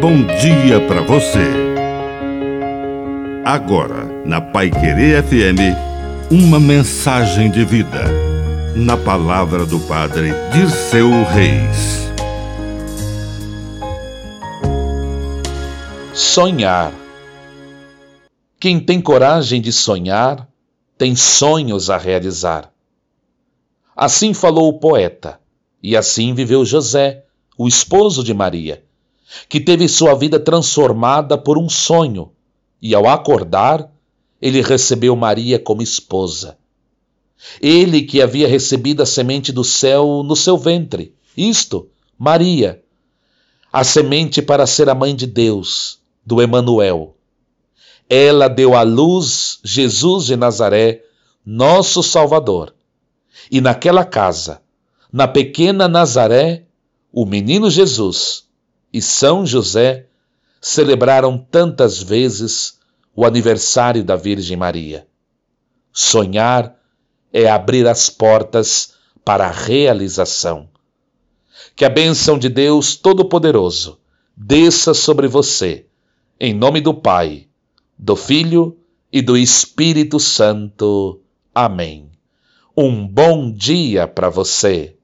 bom dia para você. Agora, na Pai Querer FM, uma mensagem de vida. Na palavra do Padre Dirceu Reis. Sonhar. Quem tem coragem de sonhar, tem sonhos a realizar. Assim falou o poeta, e assim viveu José, o esposo de Maria que teve sua vida transformada por um sonho, e ao acordar, ele recebeu Maria como esposa. Ele que havia recebido a semente do céu no seu ventre, isto, Maria, a semente para ser a mãe de Deus, do Emanuel. Ela deu à luz Jesus de Nazaré, nosso Salvador. E naquela casa, na pequena Nazaré, o menino Jesus e São José celebraram tantas vezes o aniversário da Virgem Maria. Sonhar é abrir as portas para a realização. Que a bênção de Deus Todo-Poderoso desça sobre você, em nome do Pai, do Filho e do Espírito Santo. Amém. Um bom dia para você.